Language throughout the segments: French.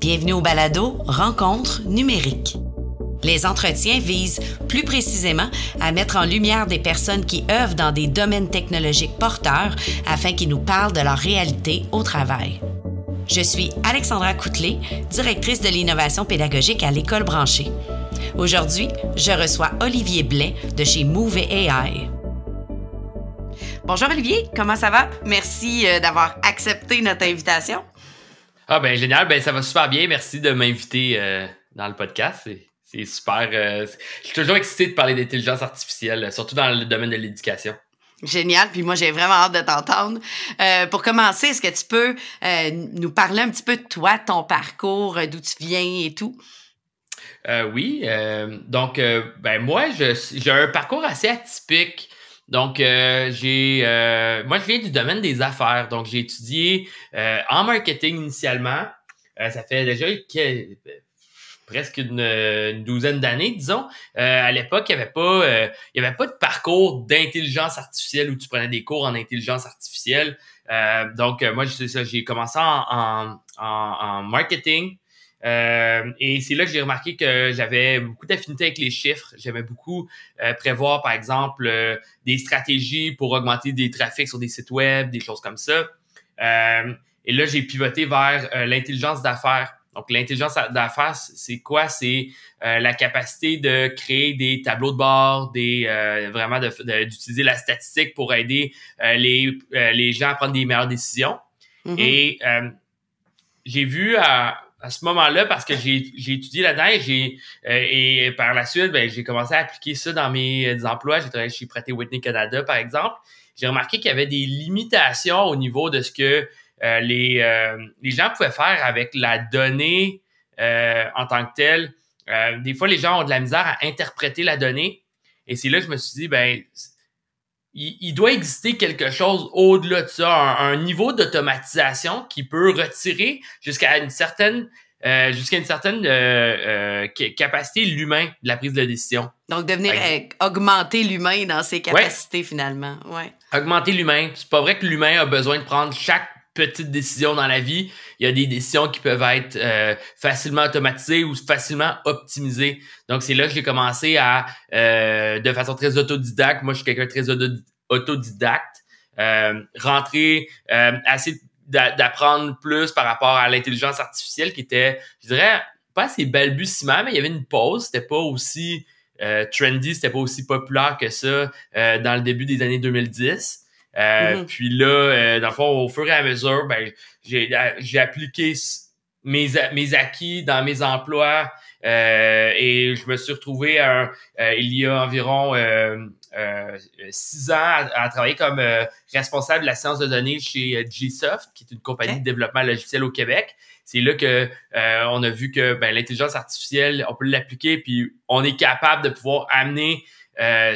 Bienvenue au balado Rencontre numérique. Les entretiens visent plus précisément à mettre en lumière des personnes qui œuvrent dans des domaines technologiques porteurs afin qu'ils nous parlent de leur réalité au travail. Je suis Alexandra Coutelet, directrice de l'innovation pédagogique à l'École branchée. Aujourd'hui, je reçois Olivier Blais de chez Move AI. Bonjour Olivier, comment ça va? Merci euh, d'avoir accepté notre invitation. Ah ben génial, ben ça va super bien. Merci de m'inviter euh, dans le podcast. C'est super. Euh, je suis toujours excité de parler d'intelligence artificielle, surtout dans le domaine de l'éducation. Génial, puis moi j'ai vraiment hâte de t'entendre. Euh, pour commencer, est-ce que tu peux nous parler un petit peu de toi, ton parcours, d'où tu viens et tout? oui, donc ben moi j'ai un parcours assez atypique. Donc, euh, j'ai, euh, moi, je viens du domaine des affaires. Donc, j'ai étudié euh, en marketing initialement. ça fait déjà presque une, douzaine d'années, disons. à l'époque, il n'y avait pas, il y avait pas de parcours d'intelligence artificielle où tu prenais des cours en intelligence artificielle. donc, moi, j'ai commencé en, en, en marketing. Euh, et c'est là que j'ai remarqué que j'avais beaucoup d'affinité avec les chiffres. J'aimais beaucoup euh, prévoir, par exemple, euh, des stratégies pour augmenter des trafics sur des sites web, des choses comme ça. et là, j'ai pivoté vers l'intelligence d'affaires. Donc, l'intelligence d'affaires, c'est quoi? C'est la capacité de créer des tableaux de bord, des vraiment d'utiliser la statistique pour aider les, les gens à prendre des meilleures décisions. Mm-hmm. Et j'ai vu à à ce moment-là parce que j'ai, étudié là-dedans et j'ai euh, et par la suite ben, j'ai commencé à appliquer ça dans mes euh, emplois. J'ai travaillé chez Praté Whitney Canada par exemple. J'ai remarqué qu'il y avait des limitations au niveau de ce que euh, les les gens pouvaient faire avec la donnée en tant que telle. des fois les gens ont de la misère à interpréter la donnée et c'est là que je me suis dit ben il, doit exister quelque chose au-delà de ça, un, niveau d'automatisation qui peut retirer jusqu'à une certaine euh, jusqu'à une certaine euh, euh, capacité l'humain de la prise de décision. Donc devenir augmenter l'humain dans ses capacités finalement, ouais. Augmenter l'humain, c'est pas vrai que l'humain a besoin de prendre chaque petite décision dans la vie. Il y a des décisions qui peuvent être facilement automatisées ou facilement optimisées. Donc, c'est là que j'ai commencé à, de façon très autodidacte, moi je suis quelqu'un de très autodidacte, rentrer, assez d'apprendre plus par rapport à l'intelligence artificielle qui était, je dirais, pas assez balbutiement, mais il y avait une pause. C'était pas aussi euh, trendy, c'était pas aussi populaire que ça euh, dans le début des années 2010. Euh, mm-hmm. Puis là, euh, dans le fond, au fur et à mesure, ben, j'ai, j'ai appliqué mes, mes acquis dans mes emplois et je me suis retrouvé il y a environ euh, six ans à, travailler comme euh, responsable de la science de données chez euh, Gsoft, qui est une compagnie de développement logiciel au Québec. C'est là que on a vu que ben, l'intelligence artificielle, on peut l'appliquer, puis on est capable de pouvoir amener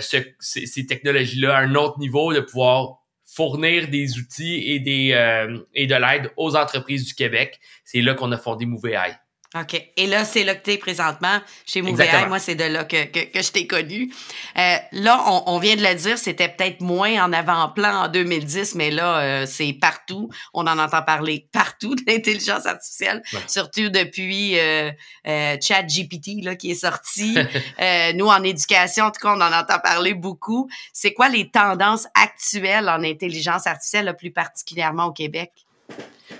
ces, technologies-là à un autre niveau, de pouvoir fournir des outils et des et de l'aide aux entreprises du Québec. C'est là qu'on a fondé Move OK. Et là, c'est là que tu es présentement chez Montréal. Moi, c'est de là que, que, que je t'ai connu. Euh, là, on, on, vient de le dire, c'était peut-être moins en avant-plan en 2010, mais là, euh, c'est partout. On en entend parler partout de l'intelligence artificielle, surtout depuis euh, euh ChatGPT là, qui est sorti. Nous, en éducation, en tout cas, on en entend parler beaucoup. C'est quoi les tendances actuelles en intelligence artificielle, plus particulièrement au Québec?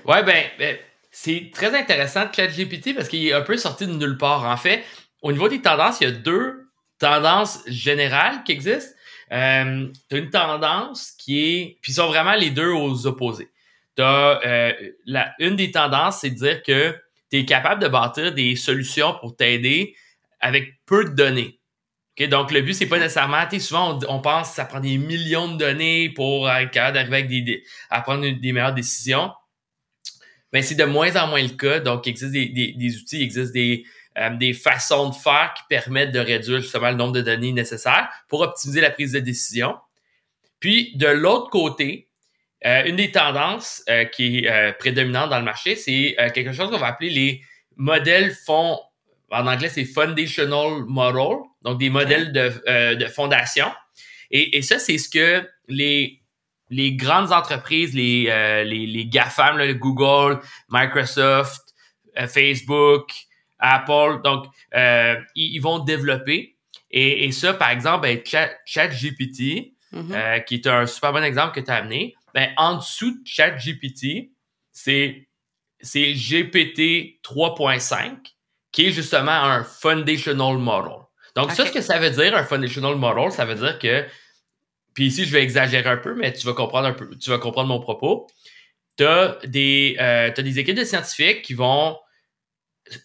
Ouais, ben, ben c'est très intéressant de ChatGPT parce qu'il est un peu sorti de nulle part. En fait, au niveau des tendances, il y a deux tendances générales qui existent. Euh, tu as une tendance qui est... Puis sont vraiment les deux aux opposés. T'as, euh, la, une des tendances, c'est de dire que tu es capable de bâtir des solutions pour t'aider avec peu de données. Okay? Donc, le but, c'est pas nécessairement... Souvent, on, on, pense que ça prend des millions de données pour être capable d'arriver avec des, à prendre des meilleures décisions ben c'est de moins en moins le cas. Donc, il existe des, des, outils, il existe des, euh, des façons de faire qui permettent de réduire justement le nombre de données nécessaires pour optimiser la prise de décision. Puis, de l'autre côté, euh, une des tendances euh, qui est prédominante dans le marché, c'est quelque chose qu'on va appeler les modèles fonds. En anglais, c'est foundational model, donc des modèles de, de fondation. Et, et ça, c'est ce que les les grandes entreprises, les, euh, les, les GAFAM, Google, Microsoft, Facebook, Apple. Donc, ils, vont développer. Et, ça, par exemple, ben, ChatGPT, mm-hmm. qui est un super bon exemple que tu as amené, ben, en dessous de ChatGPT, c'est c'est GPT 3.5, qui est justement un foundational model. Donc, ça, ce que ça veut dire, un foundational model, ça veut dire que, puis ici, je vais exagérer un peu, mais tu vas comprendre un peu, tu vas comprendre mon propos. Tu as des, euh, des équipes de scientifiques qui vont,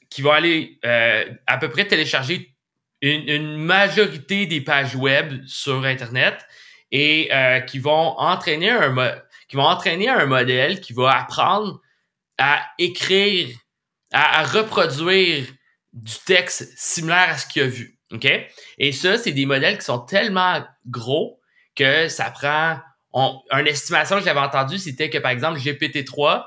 qui vont aller euh, à peu près télécharger une, majorité des pages web sur Internet et euh, qui vont entraîner un qui vont entraîner un modèle qui va apprendre à écrire, à, reproduire du texte similaire à ce qu'il a vu. OK? Et ça, c'est des modèles qui sont tellement gros que ça prend. On, une estimation que j'avais entendue, c'était que par exemple, GPT-3,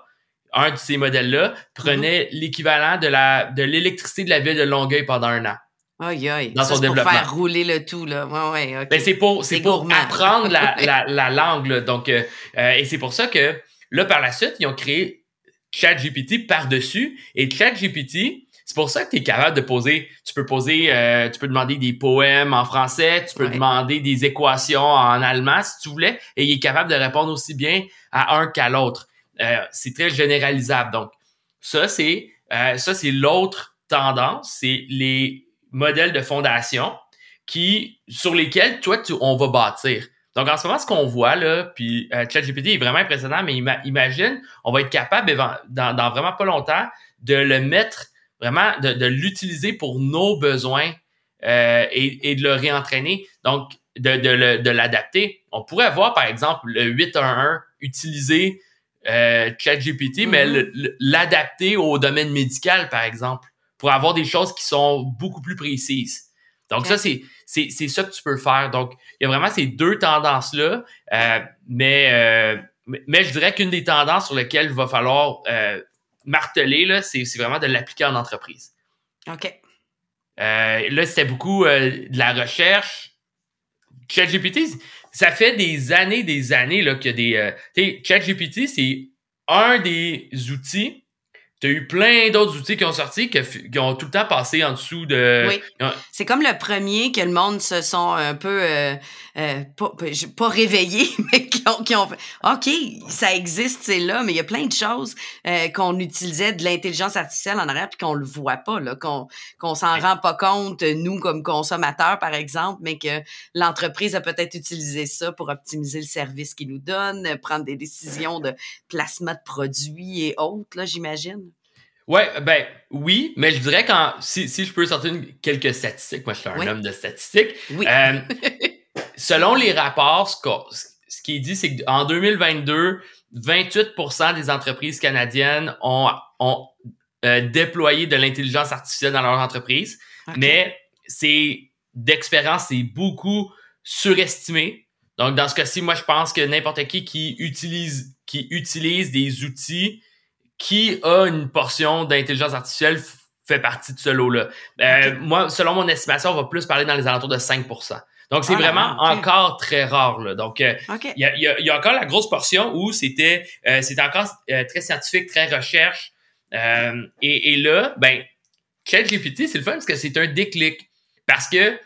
un de ces modèles-là, prenait mm-hmm. l'équivalent de la de l'électricité de la ville de Longueuil pendant un an. Aïe, aïe. Dans son développement. pour faire rouler le tout, là. Ouais, ouais, ben, c'est pour, c'est pour apprendre la, la, la, langue, là. Donc, euh, euh, et c'est pour ça que, là, par la suite, ils ont créé ChatGPT par-dessus. Et ChatGPT, c'est pour ça que tu es capable de poser, tu peux poser, euh, tu peux demander des poèmes en français, tu peux demander des équations en allemand si tu voulais, et il est capable de répondre aussi bien à un qu'à l'autre. Euh, c'est très généralisable. Donc, ça, c'est euh, ça, c'est l'autre tendance, c'est les modèles de fondation qui, sur lesquels, toi, tu, on va bâtir. Donc, en ce moment, ce qu'on voit, là, puis euh, ChatGPT est vraiment impressionnant, mais imagine, on va être capable, dans, dans, vraiment pas longtemps, de le mettre, vraiment, de, de l'utiliser pour nos besoins euh, et, et, de le réentraîner. Donc, de, de, de l'adapter. On pourrait voir, par exemple, le 811 utiliser euh, ChatGPT, mais mm-hmm. l'adapter au domaine médical, par exemple, pour avoir des choses qui sont beaucoup plus précises. Donc, ça, c'est, c'est, c'est ça que tu peux faire. Donc, il y a vraiment ces deux tendances-là. Euh, mais, euh, mais je dirais qu'une des tendances sur lesquelles il va falloir euh, marteler, là, c'est, c'est vraiment de l'appliquer en entreprise. OK. là, c'était beaucoup de la recherche. ChatGPT, ça fait des années, des années là, qu'il y a des. ChatGPT, c'est un des outils tu as eu plein d'autres outils qui ont sorti qui ont tout le temps passé en dessous de. Oui. C'est comme le premier que le monde se sont un peu euh, pas, pas réveillés, mais qui ont, qui ont fait OK, ça existe, c'est là, mais il y a plein de choses euh, qu'on utilisait de l'intelligence artificielle en arrière puis qu'on le voit pas, là, qu'on qu'on s'en rend pas compte, nous, comme consommateurs, par exemple, mais que l'entreprise a peut-être utilisé ça pour optimiser le service qu'il nous donne, prendre des décisions de placement de produits et autres, là, j'imagine. Ouais, ben oui, mais je dirais quand si, si je peux sortir quelques statistiques, moi je suis un homme de statistiques. Oui. Euh, selon les rapports, ce, ce qui est dit, c'est qu'en 2022, 28% des entreprises canadiennes ont, ont euh, déployé de l'intelligence artificielle dans leur entreprise, mais c'est d'expérience, c'est beaucoup surestimé. Donc dans ce cas-ci, moi je pense que n'importe qui qui utilise qui utilise des outils qui a une portion d'intelligence artificielle fait partie de ce lot-là. Euh, moi, selon mon estimation, on va plus parler dans les alentours de 5 donc, c'est ah, vraiment encore très rare. Là. Donc, euh, il y, a, y, a, encore la grosse portion où c'était euh, c'était encore très scientifique, très recherche. Et, et, là, ben, ChatGPT, c'est le fun parce que c'est un déclic. Parce que,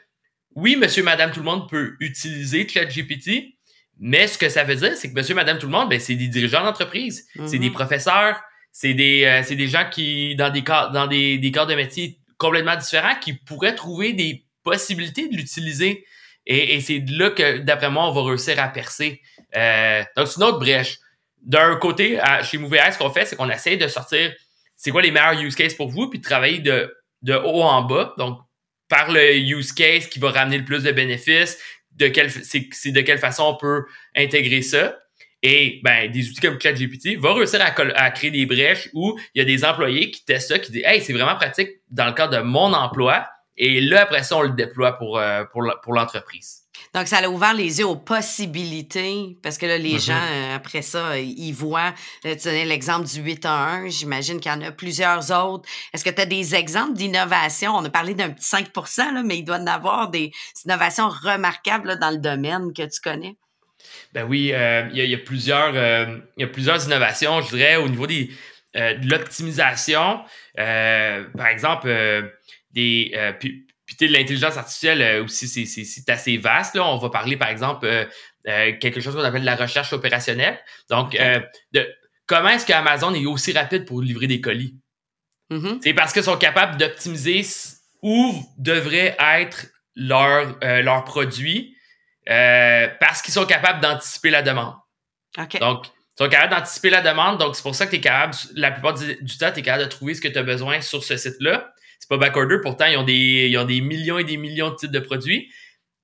oui, monsieur, madame, tout le monde peut utiliser ChatGPT, mais ce que ça veut dire, c'est que monsieur, madame, tout le monde, ben, c'est des dirigeants d'entreprise, c'est des mm-hmm. professeurs, c'est des, euh, c'est des gens qui, dans des cas, dans des, des corps de métier complètement différents, qui pourraient trouver des possibilités de l'utiliser. Et, et c'est là que, d'après moi, on va réussir à percer. Euh, donc, c'est une autre brèche. D'un côté, chez MovieAir, ce qu'on fait, c'est qu'on essaie de sortir c'est quoi les meilleurs use cases pour vous, puis de travailler de, de haut en bas. Donc, par le use case qui va ramener le plus de bénéfices, de quelle, c'est, de quelle façon on peut intégrer ça. Et ben, des outils comme ChatGPT vont réussir à, créer des brèches où il y a des employés qui testent ça, qui disent Hey, c'est vraiment pratique dans le cadre de mon emploi. Et là, après ça, on le déploie pour, euh, pour l'entreprise. Donc, ça a ouvert les yeux aux possibilités, parce que là, les mm-hmm. gens, euh, après ça, ils voient, tu donnais l'exemple du 8 à 1, j'imagine qu'il y en a plusieurs autres. Est-ce que tu as des exemples d'innovation? On a parlé d'un petit 5 là, mais il doit y en avoir des innovations remarquables dans le domaine que tu connais. Ben oui, euh, il y, a plusieurs, euh, il y a plusieurs innovations, je dirais, au niveau des. de l'optimisation, par exemple, des puis, puis l'intelligence artificielle aussi, c'est assez vaste. Là. On va parler, par exemple, quelque chose qu'on appelle la recherche opérationnelle. Donc, de, comment est-ce qu'Amazon est aussi rapide pour livrer des colis? Mm-hmm. C'est parce qu'ils sont capables d'optimiser où devrait être leur, euh, leur produit euh, parce qu'ils sont capables d'anticiper la demande. Donc, ils sont capables d'anticiper la demande. Donc, c'est pour ça que tu es capable, la plupart du, temps, tu es capable de trouver ce que tu as besoin sur ce site-là. C'est pas backorder, pourtant, ils ont, des, ils ont des millions et des millions de types de produits.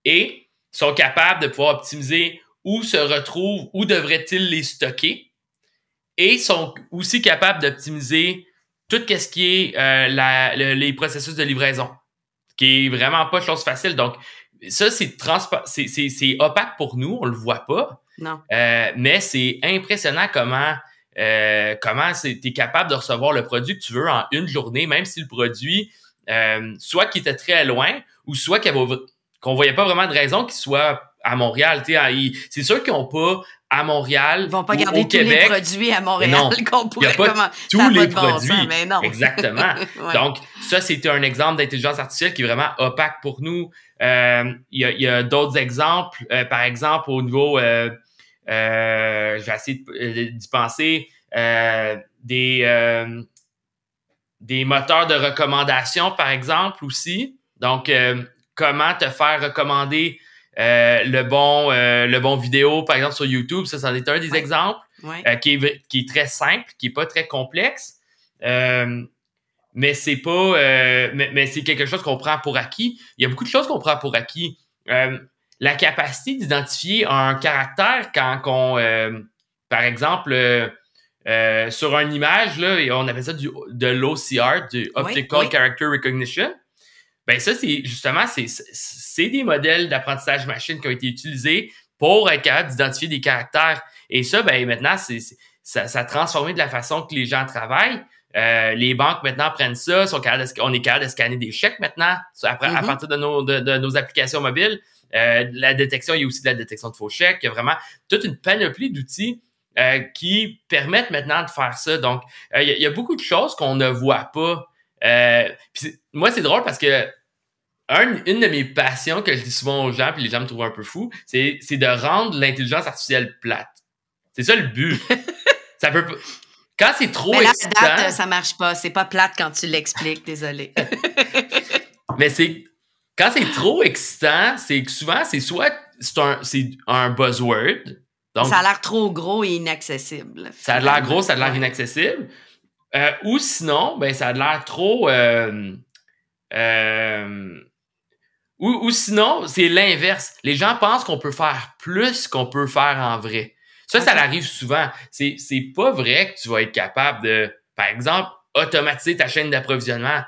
Et sont capables de pouvoir optimiser où se retrouvent, où devraient-ils les stocker. Et sont aussi capables d'optimiser tout ce qui est euh, les processus de livraison, qui est vraiment pas chose facile. Donc, ça, c'est c'est opaque pour nous, on le voit pas. Non. Euh, mais c'est impressionnant comment euh, comment tu es capable de recevoir le produit que tu veux en une journée, même si le produit, euh, soit qui était très loin, ou soit qu'on voyait pas vraiment de raison qu'il soit à Montréal. C'est sûr qu'ils n'ont pas à Montréal. Ils vont pas garder tous les produits à Montréal qu'on pourrait pas tous les produits. mais non. Exactement. Donc, ça, c'était un exemple d'intelligence artificielle qui est vraiment opaque pour nous. Euh, il y a, d'autres exemples. Euh, par exemple, au niveau, euh je vais essayer d'y penser, des, des moteurs de recommandation, par exemple, aussi. Donc, comment te faire recommander euh, le bon euh, le bon vidéo, par exemple, sur YouTube, ça, c'en est un des exemples euh, qui, est, qui est très simple, qui est pas très complexe. mais c'est pas mais, mais c'est quelque chose qu'on prend pour acquis. Il y a beaucoup de choses qu'on prend pour acquis. La capacité d'identifier un caractère quand on par exemple sur une image, là, on appelle ça du, de l'OCR, du Optical Character Recognition. Ben ça, c'est justement, c'est des modèles d'apprentissage machine qui ont été utilisés pour être capable d'identifier des caractères. Et ça, ben maintenant, c'est ça, ça a transformé de la façon que les gens travaillent. Euh, les banques maintenant prennent ça, sont capables on est capable de scanner des chèques maintenant après, à mm-hmm. partir de nos, de, nos applications mobiles. Euh, la détection, il y a aussi de la détection de faux chèques. Il y a vraiment toute une panoplie d'outils euh, qui permettent maintenant de faire ça. Donc, il y, a, beaucoup de choses qu'on ne voit pas euh, moi, c'est drôle parce que une de mes passions que je dis souvent aux gens, puis les gens me trouvent un peu fou, c'est, de rendre l'intelligence artificielle plate. C'est ça le but. ça peut Quand c'est trop Mais là, excitant... ça marche pas. C'est pas plate quand tu l'expliques, désolé. Mais c'est... Quand c'est trop excitant, c'est que souvent, c'est soit c'est un, c'est un buzzword. Donc, ça a l'air trop gros et inaccessible. Ça a l'air gros, ça a l'air inaccessible. Euh, ou sinon, ben, ça a l'air trop. Euh, euh, ou, ou, sinon, c'est l'inverse. Les gens pensent qu'on peut faire plus qu'on peut faire en vrai. Ça, ça arrive souvent. C'est, c'est pas vrai que tu vas être capable de, par exemple, automatiser ta chaîne d'approvisionnement.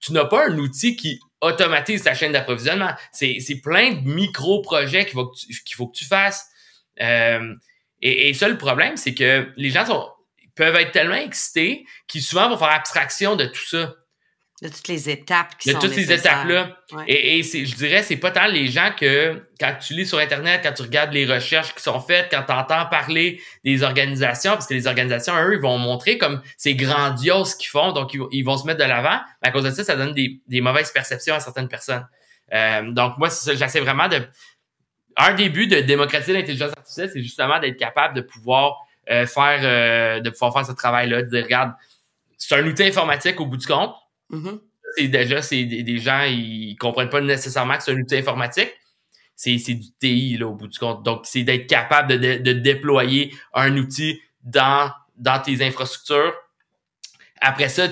Tu n'as pas un outil qui automatise ta chaîne d'approvisionnement. C'est, plein de micro-projets qu'il faut que tu, fasses. Euh, et, ça, le problème, c'est que les gens peuvent être tellement excités qu'ils souvent vont faire abstraction de tout ça. De toutes les étapes qui de sont toutes ces étapes-là. Et, et je dirais, c'est pas tant les gens que quand tu lis sur Internet, quand tu regardes les recherches qui sont faites, quand tu entends parler des organisations, parce que les organisations, eux, ils vont montrer comme c'est grandiose ce qu'ils font, donc ils, vont se mettre de l'avant. À cause de ça, ça donne des, des mauvaises perceptions à certaines personnes. Euh, donc moi, j'essaie vraiment de... Un début de démocratiser l'intelligence artificielle, c'est justement d'être capable de pouvoir euh, faire, euh, de pouvoir faire ce travail-là, de dire, regarde, c'est un outil informatique au bout du compte. Mm-hmm. Déjà, c'est des, gens, ils comprennent pas nécessairement que c'est un outil informatique. C'est, du TI, là, au bout du compte. Donc, c'est d'être capable de, de, déployer un outil dans, dans tes infrastructures. Après ça,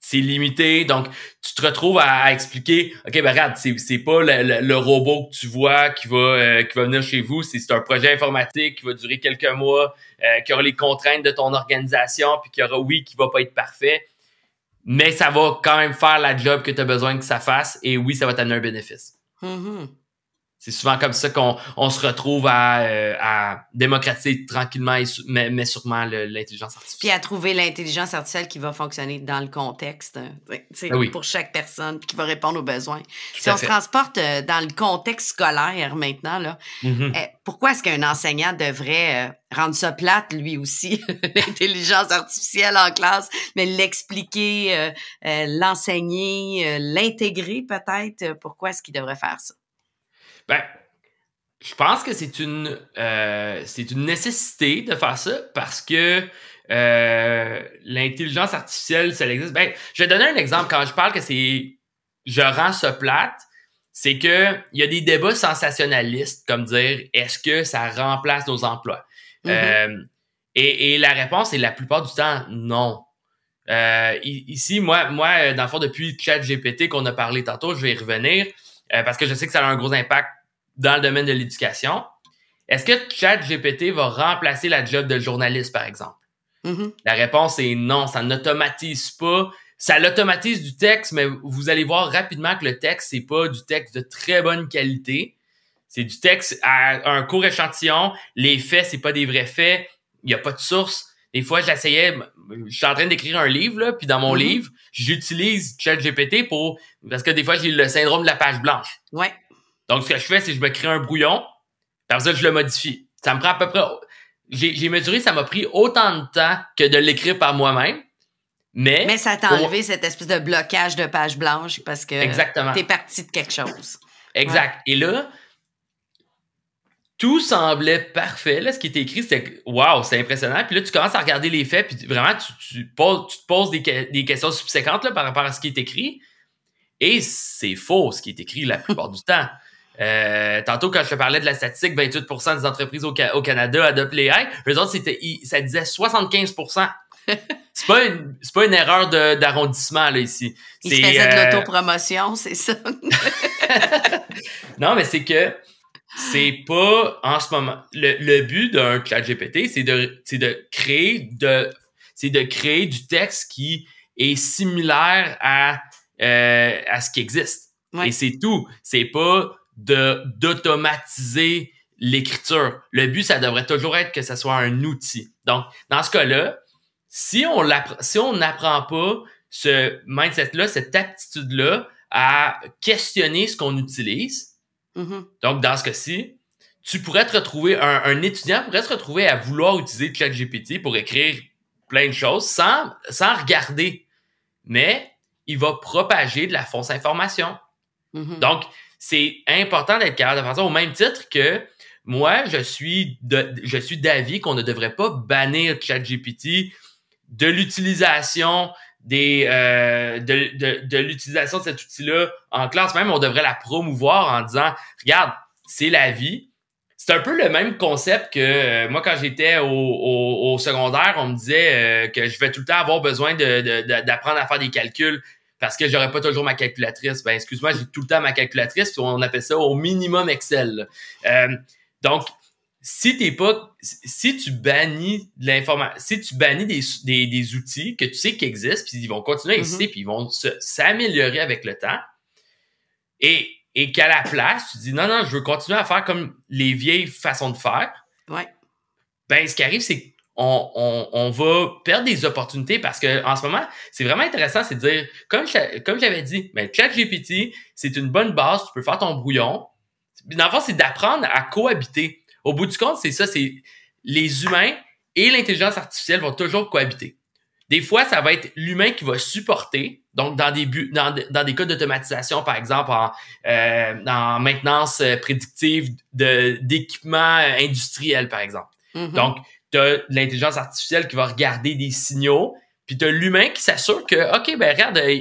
c'est limité. Donc, tu te retrouves à, expliquer, OK, ben regarde, c'est, pas le, robot que tu vois qui va, euh, qui va venir chez vous, c'est, c'est un projet informatique qui va durer quelques mois, euh, qui aura les contraintes de ton organisation, puis qui aura, oui, qui va pas être parfait, mais ça va quand même faire la job que tu as besoin que ça fasse, et oui, ça va t'amener un bénéfice. Mm-hmm. C'est souvent comme ça qu'on on se retrouve à, euh, à démocratiser tranquillement, et mais, mais, sûrement l'intelligence artificielle. Puis à trouver l'intelligence artificielle qui va fonctionner dans le contexte, euh, oui. pour chaque personne, puis qui va répondre aux besoins. si on se transporte euh, dans le contexte scolaire maintenant, là, mm-hmm. pourquoi est-ce qu'un enseignant devrait rendre ça plate, lui aussi, l'intelligence artificielle en classe, mais l'expliquer, l'enseigner, l'intégrer peut-être? Pourquoi est-ce qu'il devrait faire ça? Ben, je pense que c'est une, euh, c'est une nécessité de faire ça parce que euh, l'intelligence artificielle, ça existe. Ben, je vais donner un exemple. Quand je parle que c'est je rends ça plate, c'est que il y a des débats sensationnalistes comme dire est-ce que ça remplace nos emplois? Mm-hmm. Euh, et, et, la réponse est la plupart du temps non. ici, moi, moi, dans le fond, depuis ChatGPT qu'on a parlé tantôt, je vais y revenir parce que je sais que ça a un gros impact dans le domaine de l'éducation. Est-ce que ChatGPT va remplacer la job de journaliste, par exemple? Mm-hmm. La réponse est non, ça n'automatise pas. Ça l'automatise du texte, mais vous allez voir rapidement que le texte, c'est pas du texte de très bonne qualité. C'est du texte à un court échantillon. Les faits, c'est pas des vrais faits. Il n'y a pas de source. Des fois, j'essayais, je suis en train d'écrire un livre, là, puis dans mon mm-hmm. livre, j'utilise ChatGPT pour, parce que des fois, j'ai le syndrome de la page blanche. Ouais. Donc, ce que je fais, c'est que je me crée un brouillon, par ça, je le modifie. Ça me prend à peu près. J'ai mesuré, ça m'a pris autant de temps que de l'écrire par moi-même. Mais, mais ça t'a enlevé cette espèce de blocage de page blanche parce que t'es parti de quelque chose. Exact. Et là, tout semblait parfait. Là, ce qui était écrit, c'était waouh, c'est impressionnant. Puis là, tu commences à regarder les faits, puis vraiment, tu, poses, tu te poses des, des questions subséquentes là, par rapport à ce qui est écrit. Et c'est faux, ce qui est écrit la plupart du temps. Euh, tantôt, quand je te parlais de la statistique, 28% des entreprises au, Canada adoptent l'AI. Eux autres, ça disait 75 c'est pas une, c'est pas une erreur d'arrondissement, là, ici. Ils se faisaient de euh, l'autopromotion, c'est ça. non, mais c'est que c'est pas, en ce moment, le, but d'un chat GPT, c'est de, de créer de, c'est de créer du texte qui est similaire à, euh, à ce qui existe. Et c'est tout. C'est pas de d'automatiser l'écriture. Le but, ça devrait toujours être que ce soit un outil. Donc, dans ce cas-là, si on si on n'apprend pas ce mindset-là, cette aptitude-là à questionner ce qu'on utilise, mm-hmm. donc dans ce cas-ci, tu pourrais te retrouver, un, un, étudiant pourrait se retrouver à vouloir utiliser ChatGPT pour écrire plein de choses sans, sans regarder. Mais il va propager de la fausse information. Mm-hmm. Donc, c'est important d'être capable de faire ça au même titre que moi, je suis de, je suis d'avis qu'on ne devrait pas bannir ChatGPT de l'utilisation des euh, de, de, de l'utilisation de cet outil-là en classe. Même, on devrait la promouvoir en disant regarde, c'est la vie. C'est un peu le même concept que euh, moi, quand j'étais au, au, secondaire, on me disait euh, que je vais tout le temps avoir besoin d'apprendre à faire des calculs parce que j'aurais pas toujours ma calculatrice. Ben, excuse-moi, j'ai tout le temps ma calculatrice, on appelle ça au minimum Excel. Euh, donc, si t'es pas, si tu bannis de l'information, si tu bannis des, des, des, outils que tu sais qu'ils existent, puis ils vont continuer à mm-hmm. exister, puis ils vont s'améliorer avec le temps, et, et qu'à la place, tu dis non, non, je veux continuer à faire comme les vieilles façons de faire. Ouais. Ben, ce qui arrive, c'est on, on, va perdre des opportunités parce que en ce moment, c'est vraiment intéressant, c'est de dire, comme comme j'avais dit, mais ben, ChatGPT, c'est une bonne base, tu peux faire ton brouillon. Dans le fond, c'est d'apprendre à cohabiter. Au bout du compte, c'est ça, c'est les humains et l'intelligence artificielle vont toujours cohabiter. Des fois, ça va être l'humain qui va supporter, donc dans des buts, dans, dans des cas d'automatisation, par exemple, en, euh, en maintenance prédictive d'équipements industriels, par exemple. Mm-hmm. Donc, t'as l'intelligence artificielle qui va regarder des signaux, puis t'as l'humain qui s'assure que, OK, ben regarde, euh,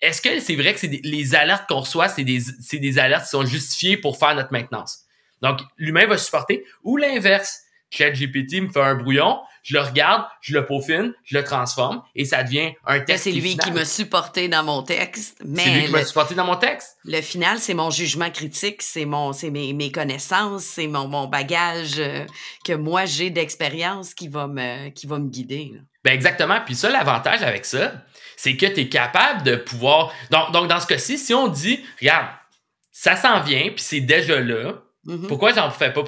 est-ce que c'est vrai que c'est les alertes qu'on reçoit, c'est des, des alertes qui sont justifiées pour faire notre maintenance? Donc, l'humain va supporter, ou l'inverse. ChatGPT me fait un brouillon, je le regarde, je le peaufine, je le transforme et ça devient un texte. C'est lui qui m'a supporté dans mon texte. C'est lui qui m'a supporté dans mon texte? Le final, c'est mon jugement critique, c'est mon, c'est mes, mes connaissances, c'est mon, mon bagage euh, que moi j'ai d'expérience qui va me, qui va me guider. Ben exactement. Puis ça, l'avantage avec ça, c'est que tu es capable de pouvoir. Donc, donc dans ce cas-ci, si on dit, regarde, ça s'en vient, puis c'est déjà là. Mm-hmm. Pourquoi j'en fais pas,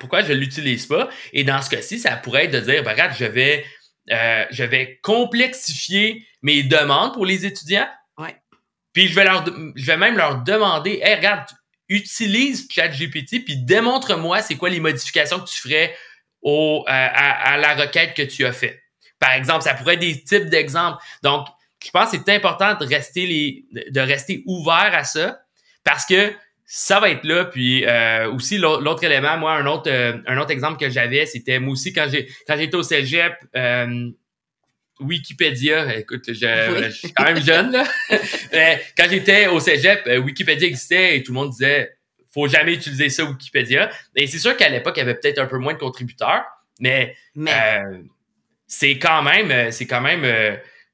pourquoi je l'utilise pas? Et dans ce cas-ci, ça pourrait être de dire, ben, regarde, je vais, euh, je vais complexifier mes demandes pour les étudiants. Ouais. Puis je vais leur, je vais même leur demander, hey, regarde, utilise ChatGPT puis démontre-moi c'est quoi les modifications que tu ferais au, à, à, la requête que tu as fait. Par exemple, ça pourrait être des types d'exemples. Donc, je pense que c'est important de rester les, de rester ouvert à ça parce que ça va être là. Puis euh, aussi l'autre élément, moi un autre euh, un autre exemple que j'avais, c'était moi aussi quand j'ai quand j'étais au cégep. Euh, Wikipédia, écoute, je, je, suis quand même jeune là. quand j'étais au cégep, Wikipédia existait et tout le monde disait faut jamais utiliser ça Wikipédia. Et c'est sûr qu'à l'époque il y avait peut-être un peu moins de contributeurs, mais, mais... c'est quand même c'est quand même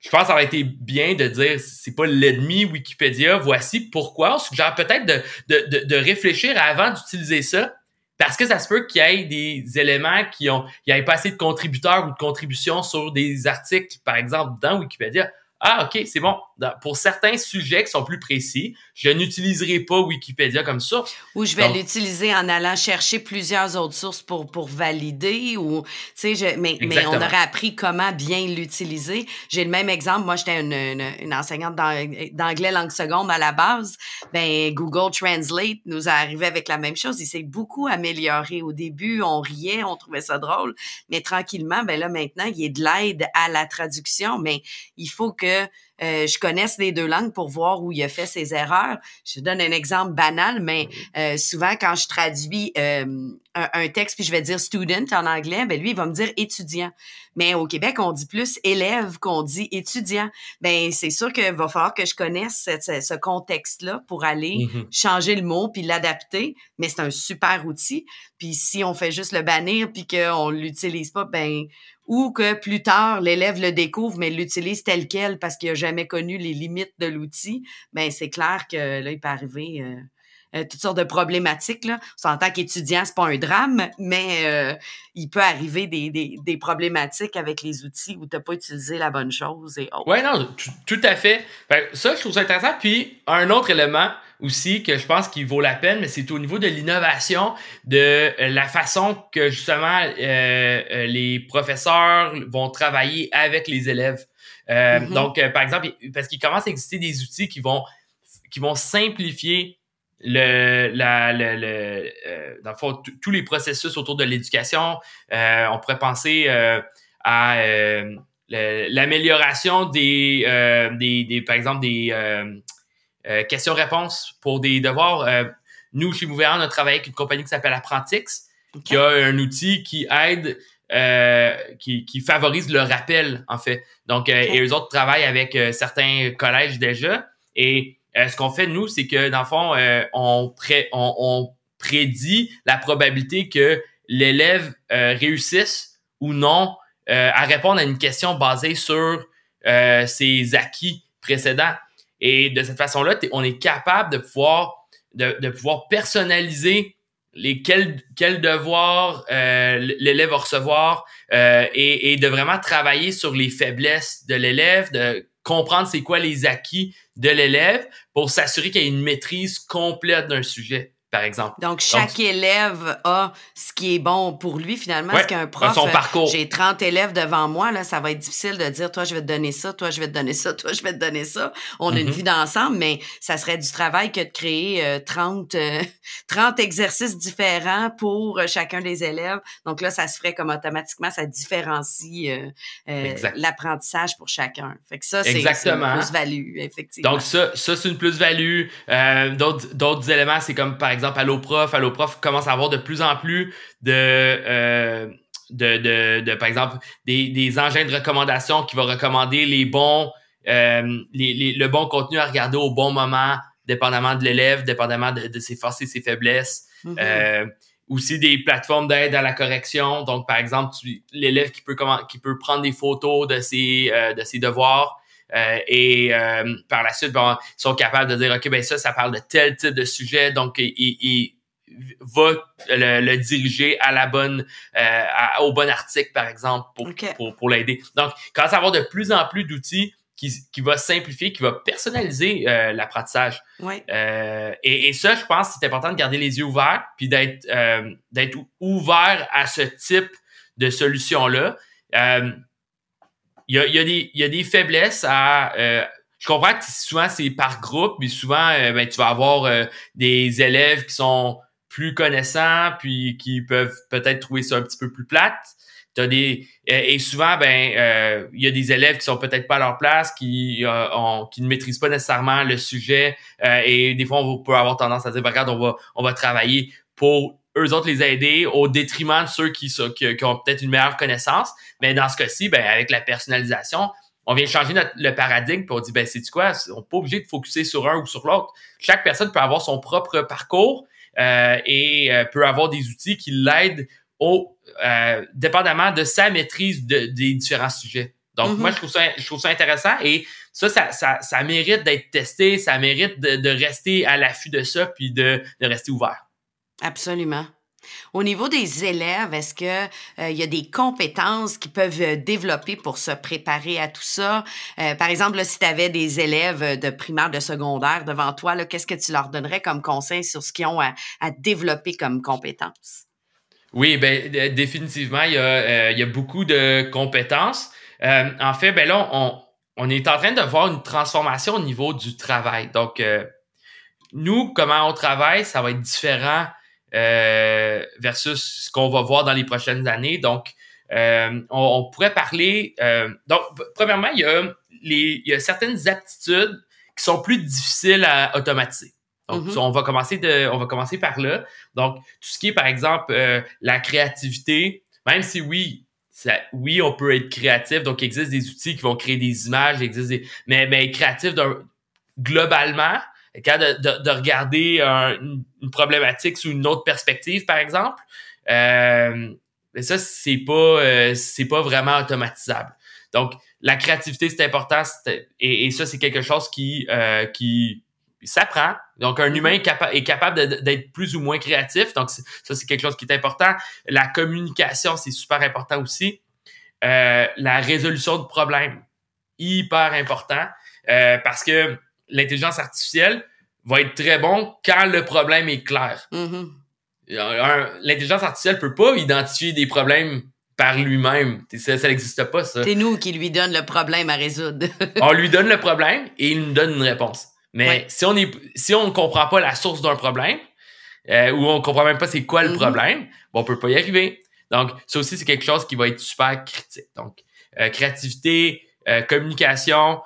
je pense que ça aurait été bien de dire c'est pas l'ennemi Wikipédia, voici pourquoi. On suggère peut-être de, de, de, réfléchir avant d'utiliser ça. Parce que ça se peut qu'il y ait des éléments qui ont, il y ait pas assez de contributeurs ou de contributions sur des articles, par exemple, dans Wikipédia. Ah, OK, c'est bon. Pour certains sujets qui sont plus précis, je n'utiliserai pas Wikipédia comme source. Ou je vais l'utiliser en allant chercher plusieurs autres sources pour, pour valider. Ou, tu sais, mais, mais on aurait appris comment bien l'utiliser. J'ai le même exemple. Moi, j'étais une, une, enseignante d'anglais langue seconde à la base. Ben, Google Translate nous a arrivé avec la même chose. Il s'est beaucoup amélioré. Au début, on riait, on trouvait ça drôle. Mais tranquillement, ben là, maintenant, il y a de l'aide à la traduction. Mais il faut que year euh, je connaisse les deux langues pour voir où il a fait ses erreurs. Je donne un exemple banal, mais euh, souvent quand je traduis euh, un, texte puis je vais dire student en anglais, ben lui il va me dire étudiant. Mais au Québec on dit plus élève qu'on dit étudiant. Ben c'est sûr qu'il va falloir que je connaisse ce, contexte-là pour aller mm-hmm. changer le mot puis l'adapter. Mais c'est un super outil. Puis si on fait juste le bannir puis qu'on l'utilise pas, ben ou que plus tard, l'élève le découvre, mais l'utilise tel quel parce qu'il n'a jamais connu les limites de l'outil, ben c'est clair que là, il peut arriver euh, euh, toutes sortes de problématiques. Là. En tant qu'étudiant, c'est pas un drame, mais euh, il peut arriver des, des, problématiques avec les outils où tu n'as pas utilisé la bonne chose et autres. Oui, non, tout à fait. ça, je trouve ça intéressant. Puis, un autre élément, aussi que je pense qu'il vaut la peine, mais c'est au niveau de l'innovation, de la façon que justement les professeurs vont travailler avec les élèves. Euh, mm-hmm. Donc, par exemple, parce qu'il commence à exister des outils qui vont qui vont simplifier le, la, le, le dans le fond, tous les processus autour de l'éducation. on pourrait penser à l'amélioration des, des, des, par exemple, des euh, questions-réponses pour des devoirs. Euh, nous, chez Mouvement, on a travaillé avec une compagnie qui s'appelle Apprentix, qui a un outil qui aide, euh, qui, qui, favorise le rappel, en fait. Donc, et eux autres travaillent avec certains collèges déjà. Et ce qu'on fait, nous, c'est que, dans le fond, on, pré on, on, prédit la probabilité que l'élève réussisse ou non à répondre à une question basée sur ses acquis précédents. Et de cette façon-là, on est capable de pouvoir, de, pouvoir personnaliser les quels, quels devoirs euh, l'élève va recevoir euh, et, et, de vraiment travailler sur les faiblesses de l'élève, de comprendre c'est quoi les acquis de l'élève pour s'assurer qu'il y ait une maîtrise complète d'un sujet par exemple. Donc, chaque élève a ce qui est bon pour lui, finalement. Parce qu'un prof, son parcours. j'ai 30 élèves devant moi, là, ça va être difficile de dire, toi, je vais te donner ça, toi, je vais te donner ça, toi, je vais te donner ça. On a une mm-hmm. vie d'ensemble, mais ça serait du travail que de créer 30, euh, 30 euh, exercices différents pour euh, chacun des élèves. Donc là, ça se ferait comme automatiquement, ça différencie l'apprentissage pour chacun. Fait que ça, c'est une plus-value, effectivement. Donc ça, ça c'est une plus-value. D'autres éléments, c'est comme, par exemple, exemple, Alloprof, Alloprof commence à avoir de plus en plus de, euh, de, de, de, par exemple, des, des engins de recommandation qui vont recommander les bons, euh, les, les, le bon contenu à regarder au bon moment, dépendamment de l'élève, dépendamment de, de, ses forces et ses faiblesses. Mm-hmm. euh, aussi des plateformes d'aide à la correction. Donc, par exemple, l'élève qui peut comment, qui peut prendre des photos de ses, euh, de ses devoirs. Euh, et euh, par la suite, bon, ils sont capables de dire, OK, ben ça, ça parle de tel type de sujet. Donc, il, va le, diriger à la bonne, euh, au bon article, par exemple, pour, pour, pour l'aider. Donc, quand ça va avoir de plus en plus d'outils qui, qui va simplifier, qui va personnaliser euh, l'apprentissage. Euh, et, et, ça, je pense c'est important de garder les yeux ouverts, puis d'être euh, d'être ouvert à ce type de solution-là. Il y, a, y, a y a des faiblesses à... je comprends que souvent, c'est par groupe, mais souvent, ben, tu vas avoir des élèves qui sont plus connaissants, puis qui peuvent peut-être trouver ça un petit peu plus plate. T'as des et souvent ben euh, il y a des élèves qui sont peut-être pas à leur place, qui euh, qui ne maîtrisent pas nécessairement le sujet euh, et des fois on peut avoir tendance à dire ben, regarde on va on va travailler pour eux autres les aider au détriment de ceux qui, qui, ont peut-être une meilleure connaissance. Mais dans ce cas-ci, ben avec la personnalisation, on vient changer notre, le paradigme puis on dit ben c'est quoi, on n'est pas obligé de focuser sur un ou sur l'autre. Chaque personne peut avoir son propre parcours et peut avoir des outils qui l'aident au euh, dépendamment de sa maîtrise de, des différents sujets. Donc, moi, mhm. je trouve, ça, je trouve ça intéressant et ça, ça, ça, ça mérite d'être testé, ça mérite de, de rester à l'affût de ça puis de, de rester ouvert. Absolument. Au niveau des élèves, est-ce qu'il euh, y a des compétences qu'ils peuvent euh, développer pour se préparer à tout ça? Euh, par exemple, là, si tu avais des élèves de primaire, de secondaire devant toi, qu'est-ce que tu leur donnerais comme conseil sur ce qu'ils ont à, à développer comme compétences? Oui, ben définitivement, il y, a, euh, il y a beaucoup de compétences. Euh, en fait, ben là, on, on est en train de voir une transformation au niveau du travail. Donc, nous, comment on travaille, ça va être différent versus ce qu'on va voir dans les prochaines années. Donc, on, on, pourrait parler. donc, premièrement, il y, a les, il y a certaines aptitudes qui sont plus difficiles à automatiser. Donc, mm-hmm. on va commencer de, on va commencer par là. Donc, tout ce qui est, par exemple, euh, la créativité, même si oui, ça, oui, on peut être créatif. Donc, il existe des outils qui vont créer des images, il existe des, mais, mais créatif globalement, quand de, de, de regarder une, problématique sous une autre perspective, par exemple, euh, mais ça, c'est pas, euh, c'est pas vraiment automatisable. Donc, la créativité, c'est important, et, et, ça, c'est quelque chose qui, euh, qui ça prend. Donc, un humain est, capable d'être plus ou moins créatif. Donc, ça, c'est quelque chose qui est important. La communication, c'est super important aussi. Euh, la résolution de problèmes, hyper important. Euh, parce que l'intelligence artificielle va être très bon quand le problème est clair. Mm-hmm. L'intelligence artificielle peut pas identifier des problèmes par lui-même. Ça, n'existe pas, ça. C'est nous qui lui donne le problème à résoudre. On lui donne le problème et il nous donne une réponse. Mais si on est si on ne comprend pas la source d'un problème, euh, ou on comprend même pas c'est quoi le mm-hmm. problème, bon, on peut pas y arriver. Donc, ça aussi, c'est quelque chose qui va être super critique. Donc, euh, créativité, euh, communication,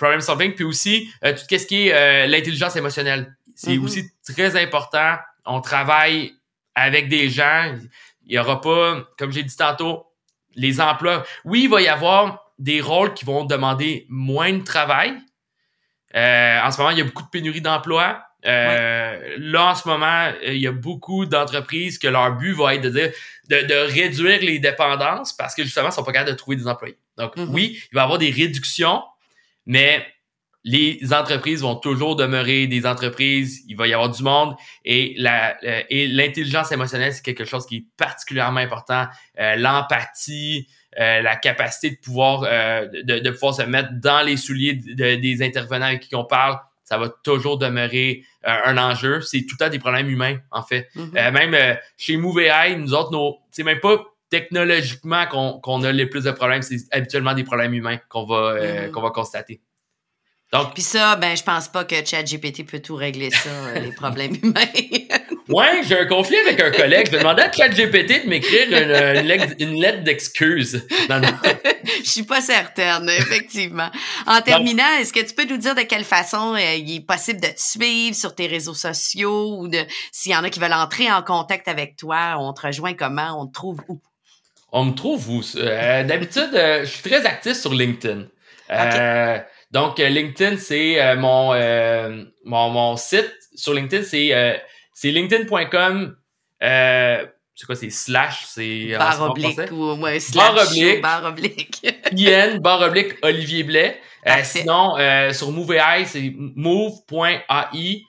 problem solving, puis aussi tout ce qui est l'intelligence émotionnelle. C'est mm-hmm. aussi très important. On travaille avec des gens. Il y aura pas, comme j'ai dit tantôt, les emplois. Oui, il va y avoir des rôles qui vont demander moins de travail, euh, en ce moment, il y a beaucoup de pénurie d'emplois. Euh, Là, en ce moment, il y a beaucoup d'entreprises que leur but va être de dire de, de, réduire les dépendances parce que justement, ils sont pas capables de trouver des employés. Donc, mm-hmm. oui, il va y avoir des réductions, mais les entreprises vont toujours demeurer des entreprises, il va y avoir du monde et la euh, et l'intelligence émotionnelle c'est quelque chose qui est particulièrement important, euh, l'empathie, euh, la capacité de pouvoir euh, de, de, pouvoir se mettre dans les souliers des intervenants avec qui on parle, ça va toujours demeurer euh, un enjeu. C'est tout le temps des problèmes humains, en fait. Mm-hmm. même chez MoveAI, nous autres, nos, c'est même pas technologiquement qu'on, a les plus de problèmes, c'est habituellement des problèmes humains qu'on va, mm-hmm. qu'on va constater. Donc, Puis ça, ben, je pense pas que ChatGPT peut tout régler ça, les problèmes humains. Ouais, j'ai un conflit avec un collègue. Je vais demander à ChatGPT de m'écrire une, lettre d'excuse. Je suis pas certaine, effectivement. En terminant, est-ce que tu peux nous dire de quelle façon euh, il est possible de te suivre sur tes réseaux sociaux ou de s'il y en a qui veulent entrer en contact avec toi, on te rejoint comment, on te trouve où? On me trouve où? Euh, d'habitude, euh, je suis très actif sur LinkedIn. donc, LinkedIn, c'est mon, mon, mon site. Sur LinkedIn, c'est c'est linkedin.com. Euh, c'est quoi, c'est slash, c'est... Barre oblique ou ouais, slash barre oblique. Barre oblique. IN, barre oblique, Olivier Blais. Euh, sinon, euh, sur MoveAI, c'est move.ai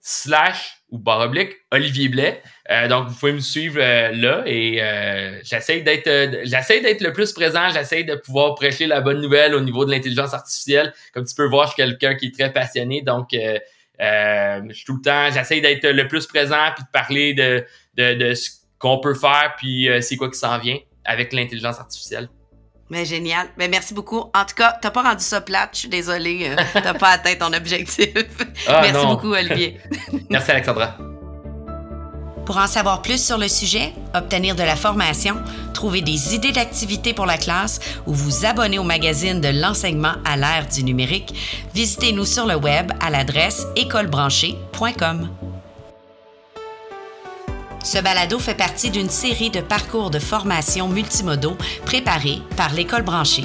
slash ou barre Olivier Blais. Euh, donc, vous pouvez me suivre euh, là et euh, j'essaie d'être j'essaie d'être le plus présent, j'essaie de pouvoir prêcher la bonne nouvelle au niveau de l'intelligence artificielle. Comme tu peux voir, je suis quelqu'un qui est très passionné, donc je suis tout le temps, j'essaie d'être le plus présent puis de parler de, de, de ce qu'on peut faire puis c'est quoi qui s'en vient avec l'intelligence artificielle. Mais génial. Mais merci beaucoup. En tout cas, t'as pas rendu ça plate. Je suis désolée. Euh, t'as pas atteint ton objectif. Ah, merci beaucoup, Olivier. merci, Alexandra. Pour en savoir plus sur le sujet, obtenir de la formation, trouver des idées d'activités pour la classe ou vous abonner au magazine de l'enseignement à l'ère du numérique, visitez-nous sur le web à l'adresse écolebranchée.com. Ce balado fait partie d'une série de parcours de formation multimodaux préparés par l'École branchée.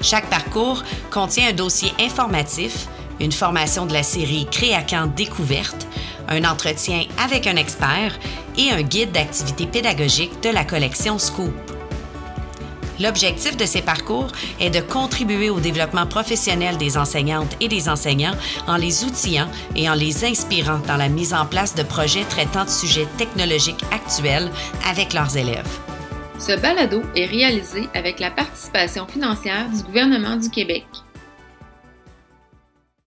Chaque parcours contient un dossier informatif, une formation de la série Créacan Découverte, un entretien avec un expert et un guide d'activité pédagogique de la collection Scoop. L'objectif de ces parcours est de contribuer au développement professionnel des enseignantes et des enseignants en les outillant et en les inspirant dans la mise en place de projets traitant de sujets technologiques actuels avec leurs élèves. Ce balado est réalisé avec la participation financière du gouvernement du Québec.